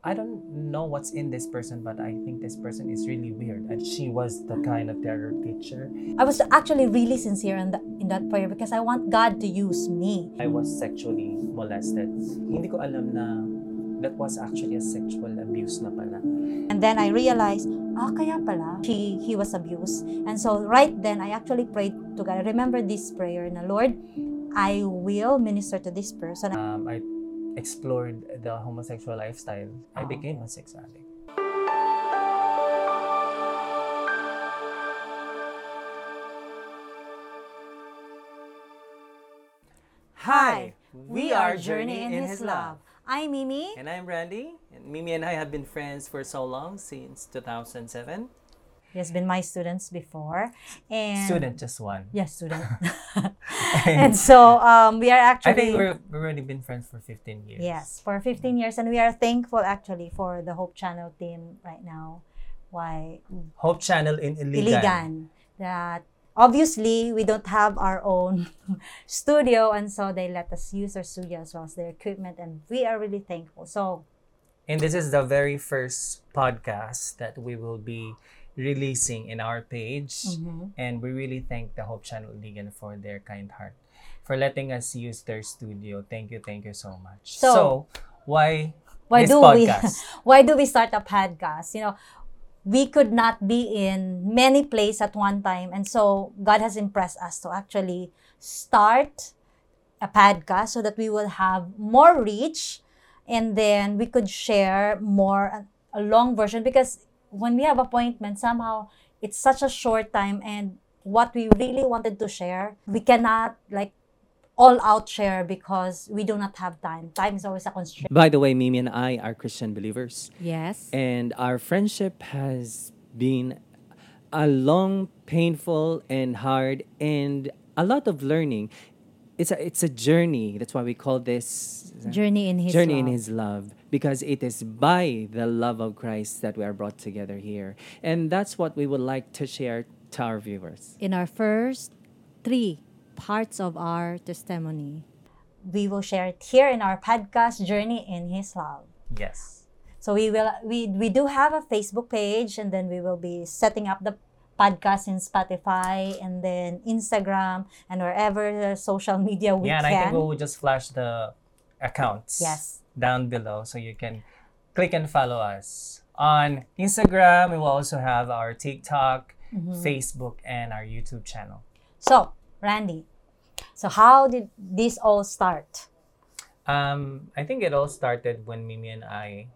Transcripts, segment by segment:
I don't know what's in this person, but I think this person is really weird. And she was the kind of terror teacher. I was actually really sincere in that, in that prayer because I want God to use me. I was sexually molested. Hindi ko alam na that was actually a sexual abuse na pala. And then I realized, ah, kaya pala, he, he was abused. And so right then, I actually prayed to God. I remember this prayer na, Lord, I will minister to this person. Um, I explored the homosexual lifestyle. I Ah. became a sex addict. Hi, we are Journey in His Love. I'm Mimi. And I'm Randy. And Mimi and I have been friends for so long, since 2007. He has been my students before. And Student, just one. Yes, student. and so um, we are actually. I think we're, we've already been friends for 15 years. yes for 15 years, and we are thankful actually for the Hope Channel team right now. Why Hope Channel in Iligan. Iligan that obviously we don't have our own studio, and so they let us use their studio as well as their equipment, and we are really thankful. So And this is the very first podcast that we will be releasing in our page. mhm. And we really thank the Hope Channel Ligan for their kind heart, for letting us use their studio. Thank you, thank you so much. So, why, why this do podcast? we why do we start a podcast you know we could not be in many places at one time and so god has impressed us to actually start a podcast so that we will have more reach and then we could share more a long version because when we have appointment somehow it's such a short time and what we really wanted to share we cannot like all out share because we do not have time. Time is always a constraint. By the way, Mimi and I are Christian believers, yes. And our friendship has been a long, painful, and hard, and a lot of learning. It's a it's a journey. That's why we call this journey in his journey in love. His love, because it is by the love of Christ that we are brought together here, and that's what we would like to share to our viewers. in our first three parts of our testimony. we will share it here in our podcast journey in his love yes. so we will we we do have a facebook page and then we will be setting up the podcast in spotify and then instagram and wherever the social media we yeah, and I think we will just flash the accounts yes down below so you can click and follow us. On Instagram, we will also have our TikTok, Mhm. Facebook, and our YouTube channel. so randy so how did this all start Um, I think it all started when Mimi and I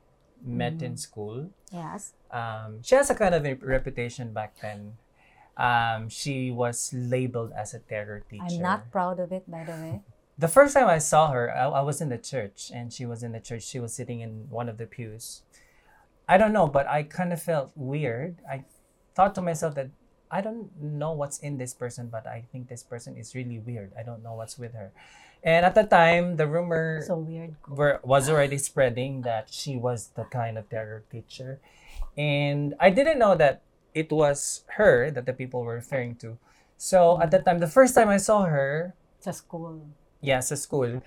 met in school. yes Um, she has a kind of a reputation back then. Um, she was labeled as a terror teacher. i'm not proud of it by the way The first time I saw her, I, I was in the church, and she was in the church. She was sitting in one of the pews. I don't know, but I kind of felt weird. I thought to myself that I don't know what's in this person, but I think this person is really weird. I don't know what's with her. And at the time, the rumor so weird were, was already spreading that she was the kind of terror teacher. And I didn't know that it was her that the people were referring to. So at that time, the first time I saw her, sa school yeah, sa school,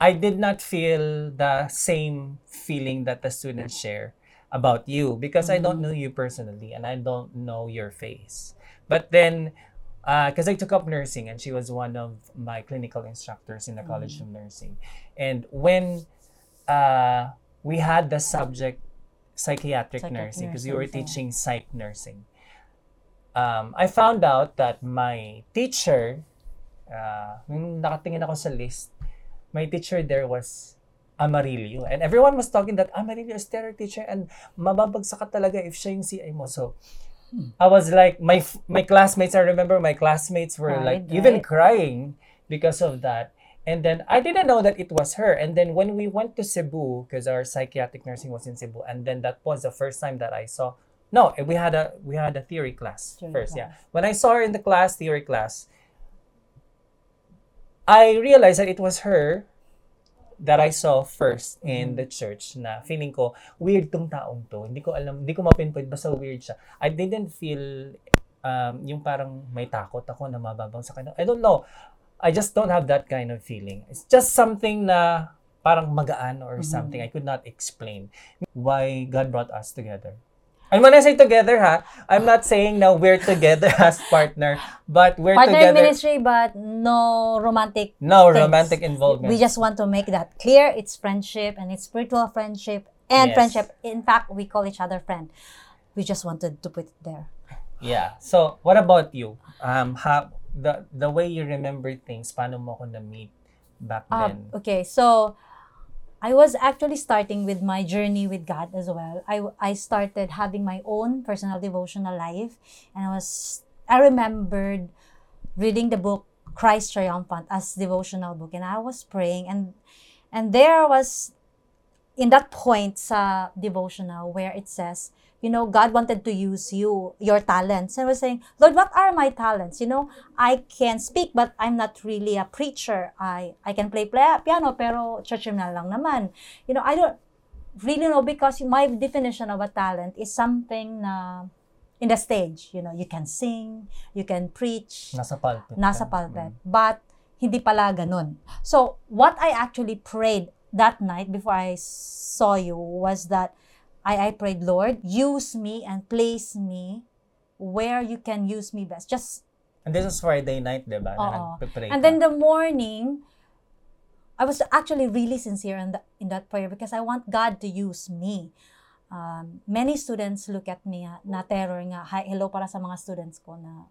I did not feel the same feeling that the students share about you because I don't know you personally and I don't know your face. But then, because I took up nursing and she was one of my clinical instructors in the College of Nursing. And when uh, we had the subject psychiatric, Psychiatric nursing, because you were nursing, teaching psych nursing, um, I found out that my teacher, uh, nung nakatingin ako sa list, my teacher there was Amarillo. And everyone was talking that Amarillo is terror teacher and mababagsak talaga if siya yung CI mo. So, I was like, my my classmates, I remember my classmates were like Cried, even crying because of that. And then I didn't know that it was her. And then when we went to Cebu, because our psychiatric nursing was in Cebu, and then that was the first time that I saw. No, eh, we had a we had a theory class Theory first. Yeah, when I saw her in the class, theory class, I realized that it was her that I saw first in the church na feeling ko, weird tong taong to. Hindi ko alam, hindi ko mapinpoint, basta weird siya. I didn't feel um, yung parang may takot ako na mababang sa kanya. I don't know. I just don't have that kind of feeling. It's just something na parang magaan or Mhm. something. I could not explain why God brought us together. And when I say together, ha, I'm not saying now we're together as partner, but we're Partner in together. ministry, but no romantic. No things. romantic involvement. We just want to make that clear. It's friendship and it's spiritual friendship and Yes. friendship. In fact, we call each other friend. We just wanted to put it there. Yeah. So, what about you? Um, how, the the way you remember things, paano mo ako na-meet back Ah, then? okay, so I was actually starting with my journey with God as well. I I started having my own personal devotional life, and I was I remembered reading the book Christ Triumphant as devotional book, and I was praying, and and there was in that point sa devotional where it says, you know, God wanted to use you, your talents. And I was saying, Lord, what are my talents? You know, I can speak, but I'm not really a preacher. I I can play, play piano, pero church na lang naman. You know, I don't really know because my definition of a talent is something na in the stage. You know, you can sing, you can preach, Nasa pulpit. nasa pulpit. But, hindi pala ganun. So, what I actually prayed that night before I saw you was that I, I prayed, Lord, use me and place me where you can use me best. Just, And this is Friday night, di ba? Na nagpe-pray and ka. then the morning, I was actually really sincere in, the, in that prayer because I want God to use me. Um, many students look at me ah, na terror nga, hi, hello para sa mga students ko na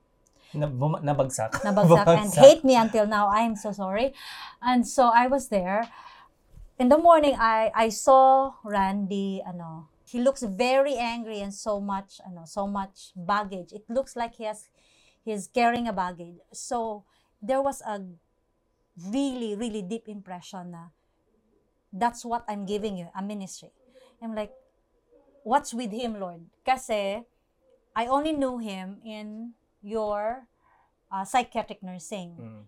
Na, nabagsak. nabagsak and hate me until now. I'm so sorry. And so I was there. In the morning, I I saw Randy. Ano, he looks very angry and so much, ano, so much baggage. It looks like he has, he's carrying a baggage. So there was a really, really deep impression na that's what I'm giving you, a ministry. I'm like, what's with him, Lord? Kasi I only knew him in your uh, psychiatric nursing. Mm.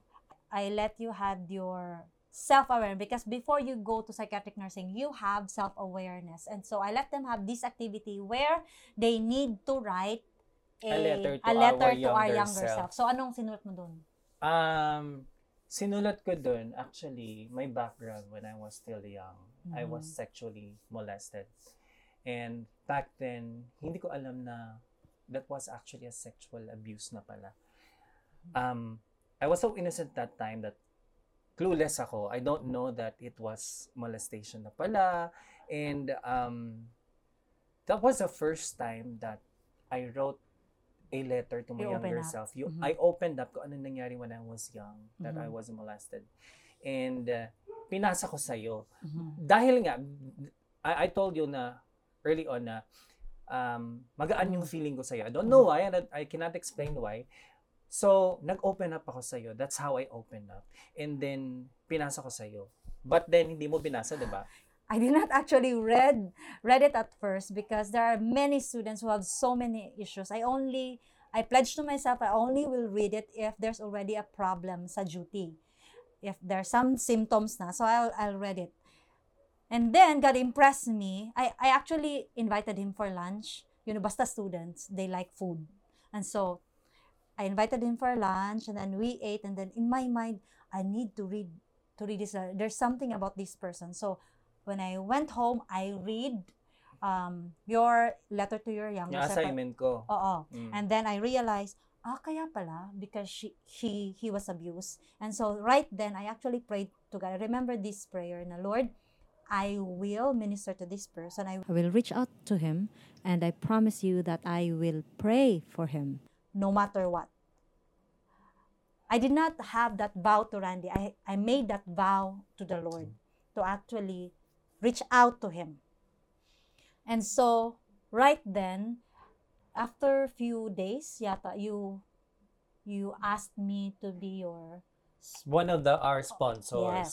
I let you have your self-awareness because before you go to psychiatric nursing, you have self-awareness. And so I let them have this activity where they need to write a, A letter to a letter our to our younger younger self. self. So anong sinulat mo dun? Um, sinulat ko dun, actually, my background when I was still young, I was Mhm. sexually molested. And back then, hindi ko alam na that was actually a sexual abuse na pala. Um, I was so innocent that time that clueless ako. I don't know that it was molestation na pala. And um, that was the first time that I wrote a letter to my You younger self. You, Mhm. I opened up kung ano nangyari when I was young, that I Mhm. was molested. And uh, pinasa ko sa'yo. Mhm. Dahil nga, I, I told you na early on na um, magaan yung feeling ko sa'yo. I don't know why, and I, I cannot explain why. So, nag-open up ako sa'yo. That's how I opened up. And then, pinasa ko sa'yo. But then, hindi mo binasa, di ba? I did not actually read read it at first because there are many students who have so many issues. I only I pledged to myself I only will read it if there's already a problem sa duty. If there's some symptoms na, so I'll I'll read it. And then God impressed me. I I actually invited him for lunch. You know, basta students, they like food. And so I invited him for lunch and then we ate and then in my mind I need to read to read this uh, there's something about this person. So when I went home, I read um, your letter to your younger Yung self. assignment ko. Oo. Mm. And then I realized, ah, kaya pala, because she, he, he was abused. And so right then, I actually prayed to God. I remember this prayer na, Lord, I will minister to this person. I I will reach out to him and I promise you that I will pray for him. No matter what. I did not have that vow to Randy. I, I made that vow to the Lord to actually reach out to him. And so, right then, after few days, yata, you you asked me to be your One of the our sponsors. yes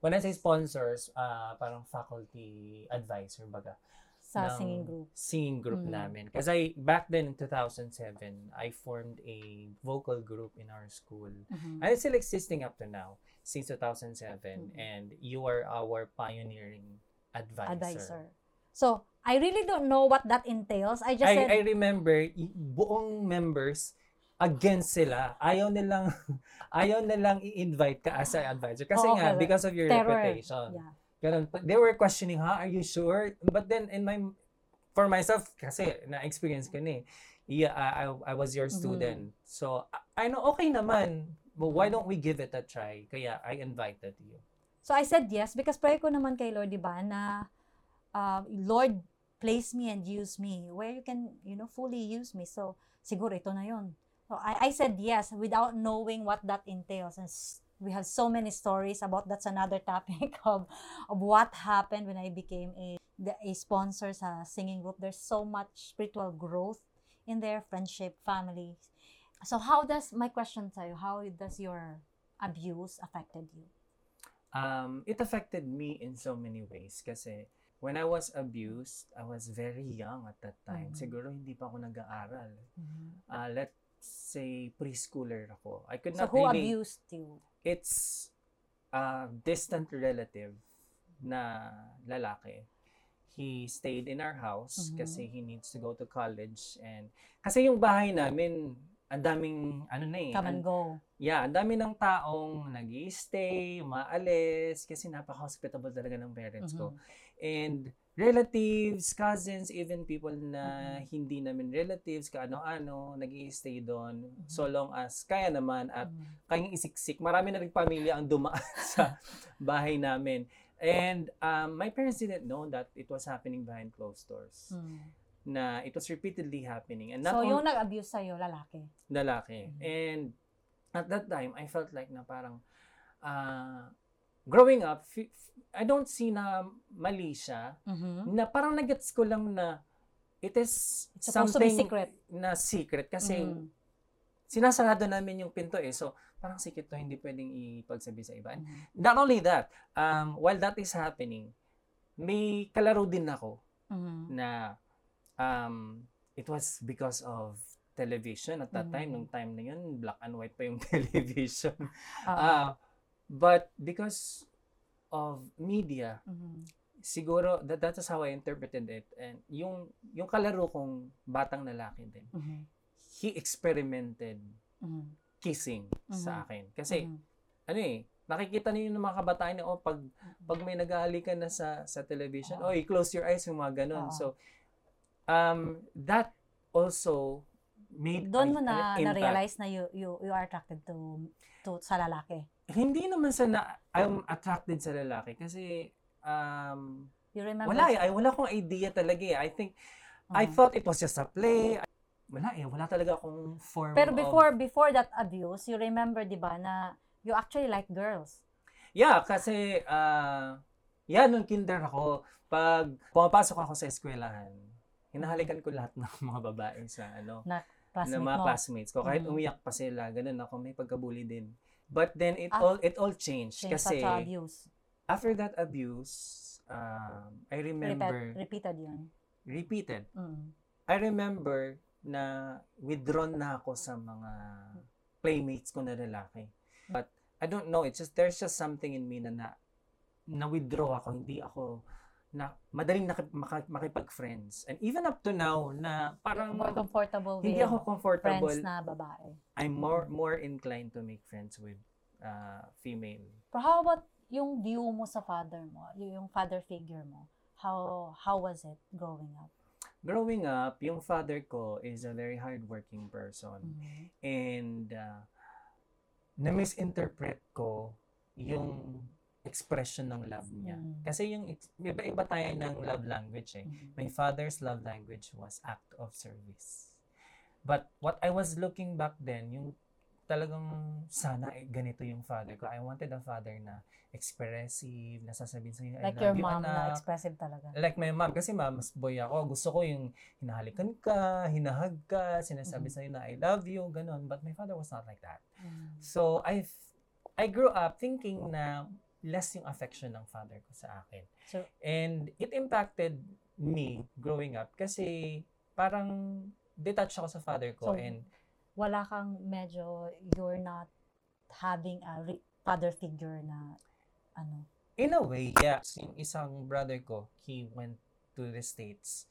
When I say sponsors, ah parang faculty advisor baga. Sa ng singing group. Singing group Mm. namin. Kasi back then in 2007, I formed a vocal group in our school. Mhm. And it's still existing up to now, since 2007. Mhm. And you are our pioneering advisor. Advisor. So, I really don't know what that entails. I just said, I, I remember, buong members, against sila. Ayaw nilang, ayaw nilang i-invite ka as an advisor. Kasi Oo, nga, correct. because of your terror. reputation. Yeah. Ganun. They were questioning, ha, are you sure? But then in my, for myself, kasi na-experience ko na eh. Yeah, I, I, I was your student. So, I, I know, okay naman. But why don't we give it a try? Kaya I invited you. So I said yes because pray ko naman kay Lord, di ba, na uh, Lord, place me and use me where you can, you know, fully use me. So, siguro ito na yon. So, I, I said yes without knowing what that entails. And we have so many stories about that's another topic of, of what happened when I became a, the, a sponsor sa singing group. There's so much spiritual growth in there, friendship, family. So, how does, my question sa'yo, how does your abuse affected you? Um, it affected me in so many ways kasi when I was abused, I was very young at that time. Mhm. Siguro hindi pa ako nag-aaral. Uh, let's say preschooler ako. I could So, not who really... abused you? It's a distant relative na lalaki. He stayed in our house Mhm. kasi he needs to go to college and kasi yung bahay namin ang daming ano na eh. Come and go. Yeah, ang dami ng taong nag stay umaalis, kasi napaka-hospitable talaga ng parents ko. Mhm. And relatives, cousins, even people na hindi namin relatives, kaano-ano, nag stay doon. So long as kaya naman at Mhm. kayang isiksik. Marami na rin pamilya ang dumaan sa bahay namin. And um, my parents didn't know that it was happening behind closed doors. Mm. Na it was repeatedly happening. And not So, yung nag-abuse sa'yo, lalaki. lalaki. Mhm. And at that time, I felt like na parang uh, growing up, I don't see na mali siya. Mhm. Na parang nagets ko lang na it is It's something secret. na secret kasi Mhm. sinasarado namin yung pinto eh. So, parang secret to, hindi pwedeng ipagsabi sa iba. Mhm. not only that, um, while that is happening, may kalaro din ako Mhm. na um, it was because of television at that time. Mm. Nung time na yun, black and white pa yung television. Ah. Ah, but because of media, Mhm. siguro that that's how I interpreted it. And yung yung kalaro kong batang lalaki din, Mhm. he experimented Mhm. kissing Mhm. sa akin. Kasi Mhm. ano eh, nakikita niyo yung mga kabataan na, oh, pag, pag may nag-aalikan na sa, sa television, Oo. oh, close your eyes, yung mga ganun. Oo. So, um, that also made Doon mo na na-realize na you, you, you are attracted to, to sa lalaki. Hindi naman sa na, I'm attracted sa lalaki kasi um, You remember? wala eh, wala akong idea talaga eh. I think, I Mhm. thought it was just a play. Wala eh, wala talaga akong form Pero of- before before that abuse, you remember, di ba, na you actually like girls. Yeah, kasi, ah, yeah, nung kinder ako, pag pumapasok ako sa eskwelahan, hinahalikan ko lahat ng mga babae sa ano, Ng classmate mga mo. classmates ko. Kahit Mhm. umiyak pa sila, ganun ako, may pagkabuli din. But then it Ah, all it all changed Change kasi abuse. after that abuse, um, I remember Repeat, repeated yun. repeated. Mm. I remember na withdrawn na ako sa mga playmates ko na lalaki. But I don't know, it's just there's just something in me na na, na withdraw ako, hindi ako na madaling nakip, maka- makipag-friends. And even up to now na parang More comfortable hindi ako comfortable. friends na babae. I'm more more inclined to make friends with uh, female. Pero how about yung view mo sa father mo, yung father figure mo? How how was it growing up? Growing up, yung father ko is a very hardworking person. Mhm. And uh, na-misinterpret ko yung expression ng love niya. Mm. Kasi yung iba-iba tayo ng love language eh. Mhm. My father's love language was act of service. But what I was looking back then, yung talagang sana eh, ganito yung father ko. I wanted a father na expressive, na sasabihin sa'yo, I Like love your you, mom na anak. expressive talaga. Like my mom, kasi mama's boy ako. Gusto ko yung hinahalikan ka, hinahag ka, sinasabi Mhm. sa'yo na I love you, ganun. But my father was not like that. Mm. So, I I grew up thinking na less yung affection ng father ko sa akin. So, And it impacted me growing up kasi parang detached ako sa father ko So, and wala kang medyo, you're not having a re- father figure na ano. in a way, yeah. Yung isang brother ko, he went to the States.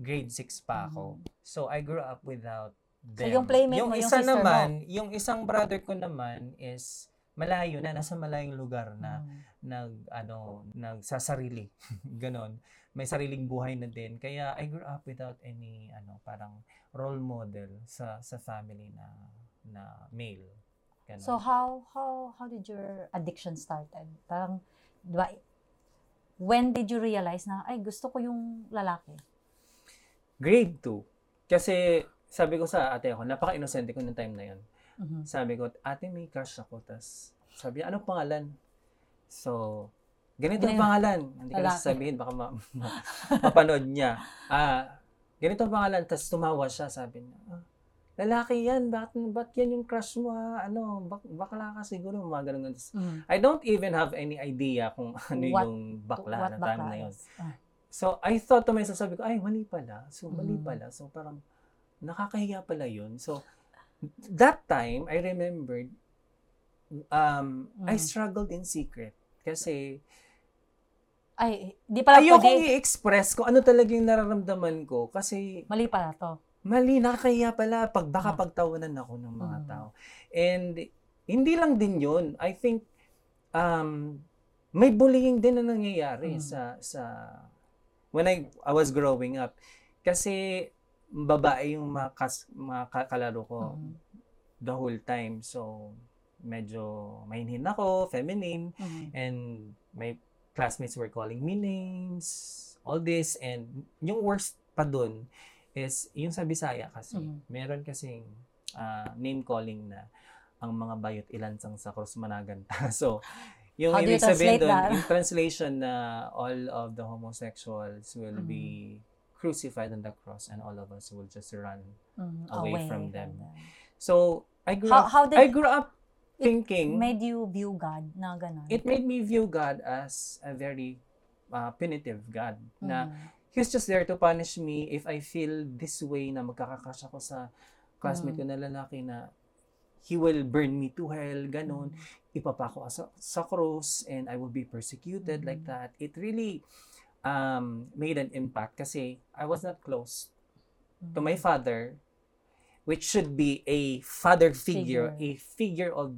Grade 6 pa ako. So, I grew up without them. Mm-hmm. yung playmate yung mo, yung isa sister mo. naman, yung isang brother ko naman is malayo na, nasa malayong lugar na Mm. nag ano nagsasarili ganon may sariling buhay na din kaya I grew up without any ano parang role model sa sa family na na male ganon. So how how how did your addiction started? Parang di ba, when did you realize na ay gusto ko yung lalaki? grade 2 kasi sabi ko sa ate ako napaka-inosente ko ng time na yon Mhm. sabi ko ate may crush ako tas sabi niya anong pangalan so ganito ang Ganun. pangalan hindi ko na sasabihin baka ma- ma- mapanood niya ah ganito ang pangalan tas tumawa siya sabi niya ah, lalaki yan bakit ba't yan yung crush mo ha? ano bak bakla ka siguro mga ganun Tas, Mm. I don't even have any idea kung ano What- yung bakla What na time bakla na yun? Ah. So, I thought to myself, sabi ko, ay, mali pala. So, mali Mm. pala. So, parang, nakakahiya pala yun. So, that time, I remembered, um, I Mm. struggled in secret. Kasi, Ay, di pala ayoko pwede. i-express ko ano talaga yung nararamdaman ko. Kasi, Mali pala to. mali, nakakahiya pala. Pag baka Mm. pagtawanan ako ng mga Mm. tao. And, hindi lang din yun. I think, um, may bullying din na nangyayari Mm. sa, sa, when I, I was growing up. Kasi, babae yung mga, kas, mga ka- kalaro ko Mhm. the whole time. So, medyo mahinhin ako, feminine, Mhm. and my classmates were calling me names, all this, and yung worst pa dun is yung sa Bisaya kasi. Mhm. Meron kasing ah, name calling na ang mga bayot ilansang sa krus managanta. so, yung How do you ibig sabihin that? yung translation na all of the homosexuals will Mhm. be crucified on the cross and all of us will just run. Mhm. away from them. So, I grew How, up, how did I grew up it thinking, made you view God na ganun? it made me view God as a very uh, punitive God. Na Mhm. He's just there to punish me if I feel this way na magkakakas ako sa classmate Mm. ko na lalaki na he will burn me to hell, ganon. Mm. Ipapako ako sa, sa cross and I will be persecuted like Mm. that. It really um, made an impact kasi I was not close to my father, which should be a father figure, Figure. a figure of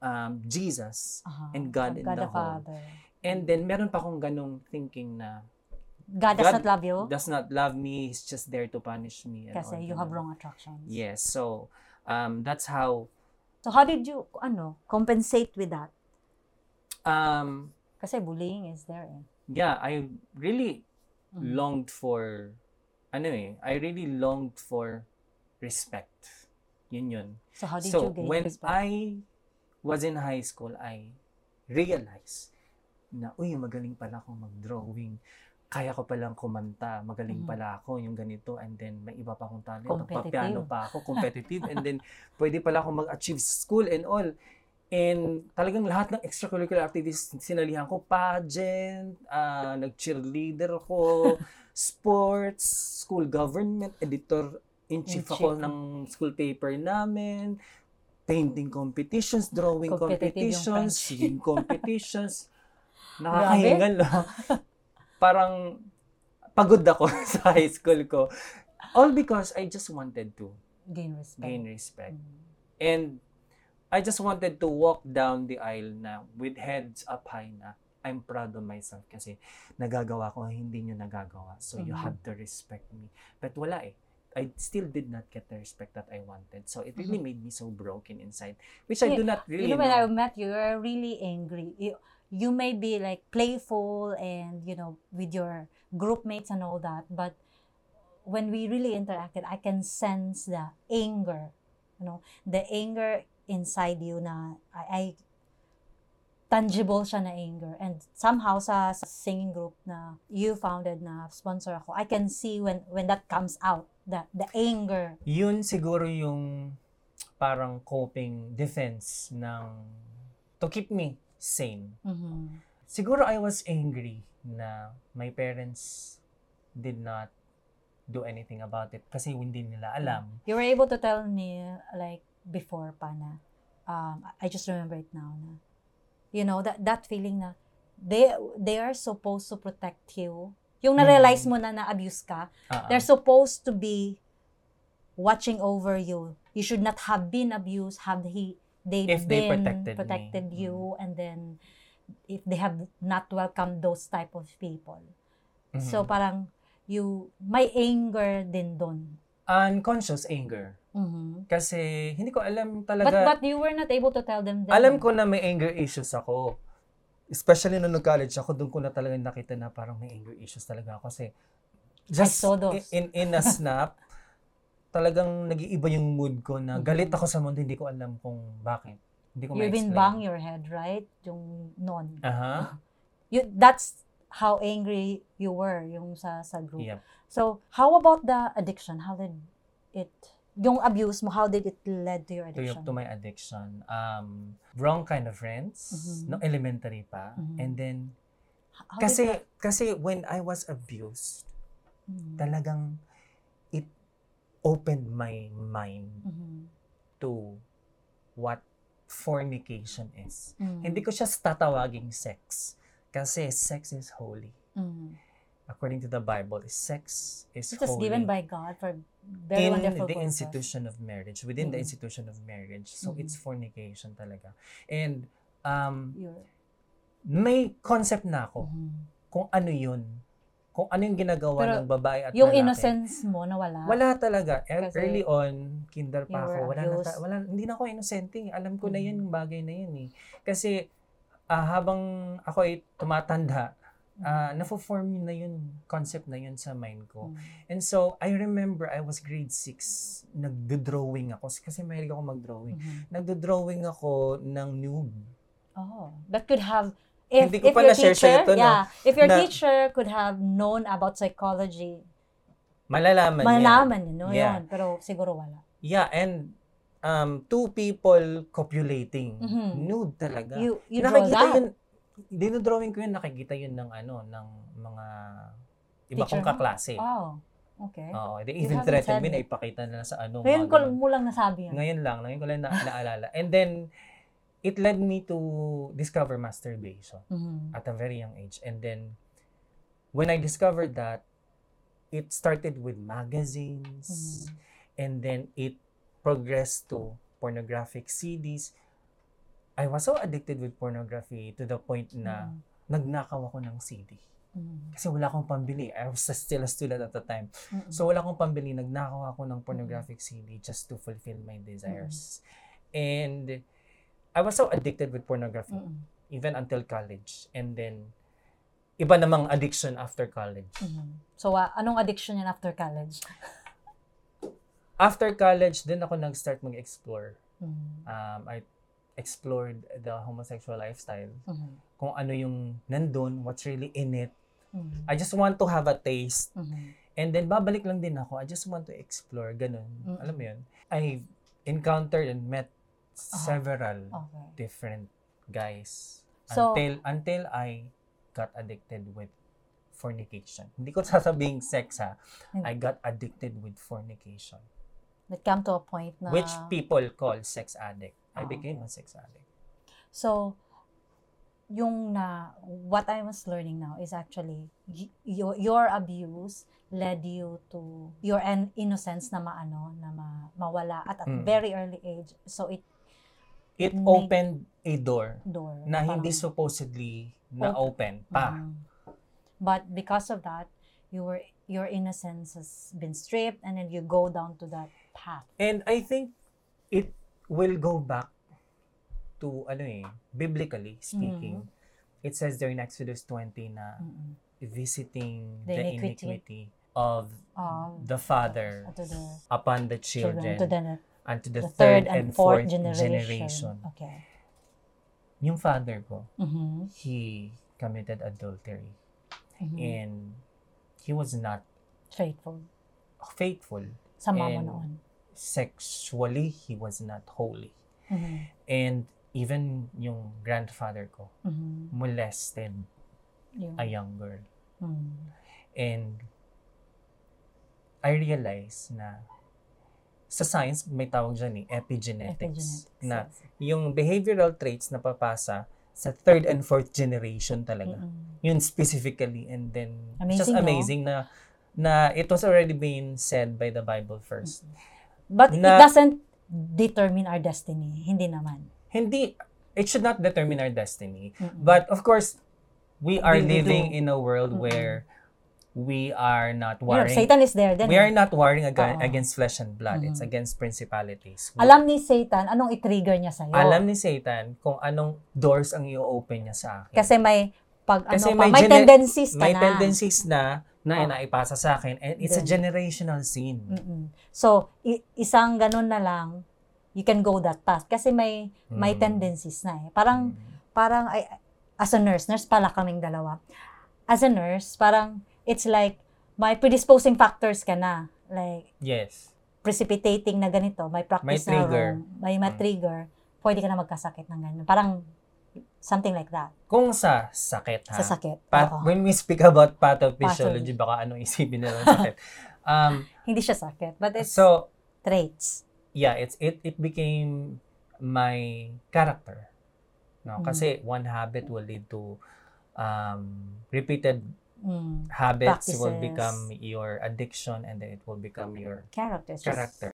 um, Jesus. Aha. and God in God the the whole. Father. And then, meron pa akong ganong thinking na God does God not love you does not love me, He's just there to punish me. and kasi you have wrong attractions. Yes, so um, that's how, So how did you ano compensate with that? um, Kasi bullying is there eh. Yeah, I really Mm. longed for, ano eh, I really longed for respect. Yun yun. So how did so, you gain when respect? I was in high school, I realized na, uy, magaling pala akong mag-drawing. Kaya ko palang kumanta. Magaling Mhm. pala ako yung ganito. And then, may iba pa akong talent. Competitive. Papiano pa ako. Competitive. and then, pwede pala akong mag-achieve school and all. And talagang lahat ng extracurricular activities sinalihan ko. Pageant, ah, nag-cheerleader ako, sports, school government, editor-in-chief ako ng school paper namin, painting competitions, drawing competitions, singing competitions. Nakakahingal, no? Parang pagod ako sa high school ko. All because I just wanted to gain respect. gain respect. Mm. And I just wanted to walk down the aisle na with heads up high na I'm proud of myself kasi nagagawa ko hindi nyo nagagawa. So you Mhm. have to respect me. But wala eh. I still did not get the respect that I wanted. So it really made me so broken inside. Which I do not really Mm-hmm. you know, when I know. met you, you're really angry. You, you may be like playful and you know with your group mates and all that, but when we really interacted, I can sense the anger. You know, the anger inside you na I, I tangible siya na anger. And somehow sa, sa singing group na you founded na sponsor ako, I can see when when that comes out, the the anger. Yun siguro yung parang coping defense ng to keep me sane. Mhm. Siguro I was angry na my parents did not do anything about it kasi hindi nila alam. You were able to tell me like before pa na um, I just remember it now na you know that that feeling na they they are supposed to protect you. Yung na-realize mo na na-abuse ka, ah. they're supposed to be watching over you. You should not have been abused, have he they've If they been protected me. protected you and then if they have not welcomed those type of people. So Mhm. parang you may anger din doon. unconscious anger. Mhm. Kasi hindi ko alam But talaga. but you were not able to tell them then. alam ko na may anger issues ako. Especially nung nag-college ako, doon ko na talaga nakita na parang may anger issues talaga ako. Kasi just those. in, in a snap, talagang nag-iiba yung mood ko na Mhm. galit ako sa mundo, hindi ko alam kung bakit. Hindi ko you even ma-explain. bang your head, right? Yung non. Aha. You that's how angry you were yung sa sa group. Yep. So, how about the addiction? How did it yung abuse mo, how did it led to your To, addiction? to my addiction. Um, wrong kind of friends. Mhm. No elementary pa. Mhm. And then, How kasi, that- kasi when I was abused, Mhm. talagang it opened my mind Mhm. to what fornication is. Mhm. Hindi ko siya tatawaging sex. Kasi sex is holy. Mhm. According to the Bible, sex is It was holy. given by God for very in the purpose. institution of marriage, within the Mhm. institution of marriage. So Mhm. it's fornication talaga. And um, You're, may concept na ako Mhm. kung ano yun. Kung ano yung ginagawa Pero ng babae at Yung lalaki. innocence mo nawala. Wala talaga. E- Kasi Early on, kinder pa ako. Wala na, ta- wala, hindi na ako innocent eh. Alam ko na Mhm. yan, yung bagay na yan eh. Kasi ah, habang ako ay tumatanda, ah nafo-form na yun, concept na yun sa mind ko. Mhm. And so, I remember I was grade 6, nagdo-drawing ako. Kasi mahilig ako mag-drawing. Mhm. Nagdo-drawing ako ng nude. Oh, that could have if Hindi ko if pa your na-share teacher, sa'yo to, no? yeah, if your Na- teacher could have known about psychology, Malalaman niya. malalaman no, Yeah. yun. Pero siguro wala. Yeah, and um, two people copulating. Mhm. Nude talaga. You you nakikita that. yun, dinodrawing ko yun, nakikita yun ng ano, ng mga iba Teacher kong mo? kaklase. Oh, okay. Oo, they You even haven't threatened said me na it. ipakita na sa ano. Ngayon mga ko ganun. mo lang nasabi yan. Ngayon lang, ngayon ko lang na, naalala. And then, it led me to discover masturbation Mhm. at a very young age. And then, when I discovered that, it started with magazines, Mhm. and then it progressed to pornographic CDs. I was so addicted with pornography to the point na Mhm. nagnakaw ako ng CD. Mhm. Kasi wala akong pambili. I was still a student at the time. Mhm. So wala akong pambili. Nagnakaw ako ng pornographic CD just to fulfill my desires. And I was so addicted with pornography Mhm. even until college. And then, iba namang addiction after college. Mhm. So, ah, anong addiction yan after college? After college, din ako nag-start mag-explore. Mhm. Um, I explored the homosexual lifestyle. Mhm. Kung ano yung nandun, what's really in it. Mhm. I just want to have a taste. Mhm. And then, babalik lang din ako. I just want to explore. Ganun. Mm. Alam mo yun? I encountered and met several Okay. different guys. So- until until I got addicted with fornication. Hindi ko sasabing sex ha. Hindi. I got addicted with fornication. It come to a point na... Which people call sex addict. I Ah, became a sex addict. So, yung na, what I was learning now is actually, y- your, your abuse led you to your in- innocence na maano, na ma, mawala at at Mm. very early age. So, it It opened a door door. na hindi supposedly na open pa. Mhm. But because of that, you were your innocence has been stripped and then you go down to that path. And I think it will go back to ano eh, biblically speaking. Mm-hmm. It says there in Exodus 20 na Mm-mm. visiting The the, iniquity. iniquity of Um, the father the upon the children, children, to the, and to the, the third and fourth, generation. generation. Okay. Yung father ko, Mhm. he committed adultery Mhm. and he was not Faithful. faithful. Sa mama And- noon. Sexually, he was not holy. Mhm. And even yung grandfather ko Mhm. molested Yung, a young girl. Mhm. And I realized na sa science, may tawag dyan eh, epigenetics. Epigenetics. Na yes. yung behavioral traits na papasa sa third and fourth generation talaga. Mm-mm. Yun specifically. And then, it's just Amazing, no? amazing na na it was already been said by the Bible first. But Na- it doesn't determine our destiny. Hindi naman. Hindi, it should not determine our destiny. Mm-mm. But of course, we are We- we living do. in a world Mm-mm. where we are not warring. Satan is there. Then, we are not warring aga- Oo. against flesh and blood. It's Mhm. against principalities. We- alam ni Satan anong i-trigger niya sa'yo. alam ni Satan kung anong doors ang i-open niya sa akin. Kasi may pag Kasi ano pa, may may, gene- tendencies ka may na. tendencies na na Oo. inaipasa sa akin and it's a Then- generational sin. Mm-mm. So, i- isang ganun na lang, you can go that path. Kasi may may Mm. tendencies na eh. Parang, Mm. parang, ay, as a nurse, nurse pala kaming dalawa. As a nurse, parang, it's like, may predisposing factors ka na. Like, Yes. precipitating na ganito, may practice May trigger. na wrong, may ma-trigger, pwede ka na magkasakit ng ganun. Parang, something like that. Kung sa sakit ha. Sa sakit. Pat- Oo. when we speak about pathophysiology, baka anong isipin nila ng sakit. um, Hindi siya sakit, but it's so, traits. yeah, it's it it became my character. No, Mm. kasi one habit will lead to um, repeated Mm. habits will Practices. become your addiction and then it will become your Characters. character.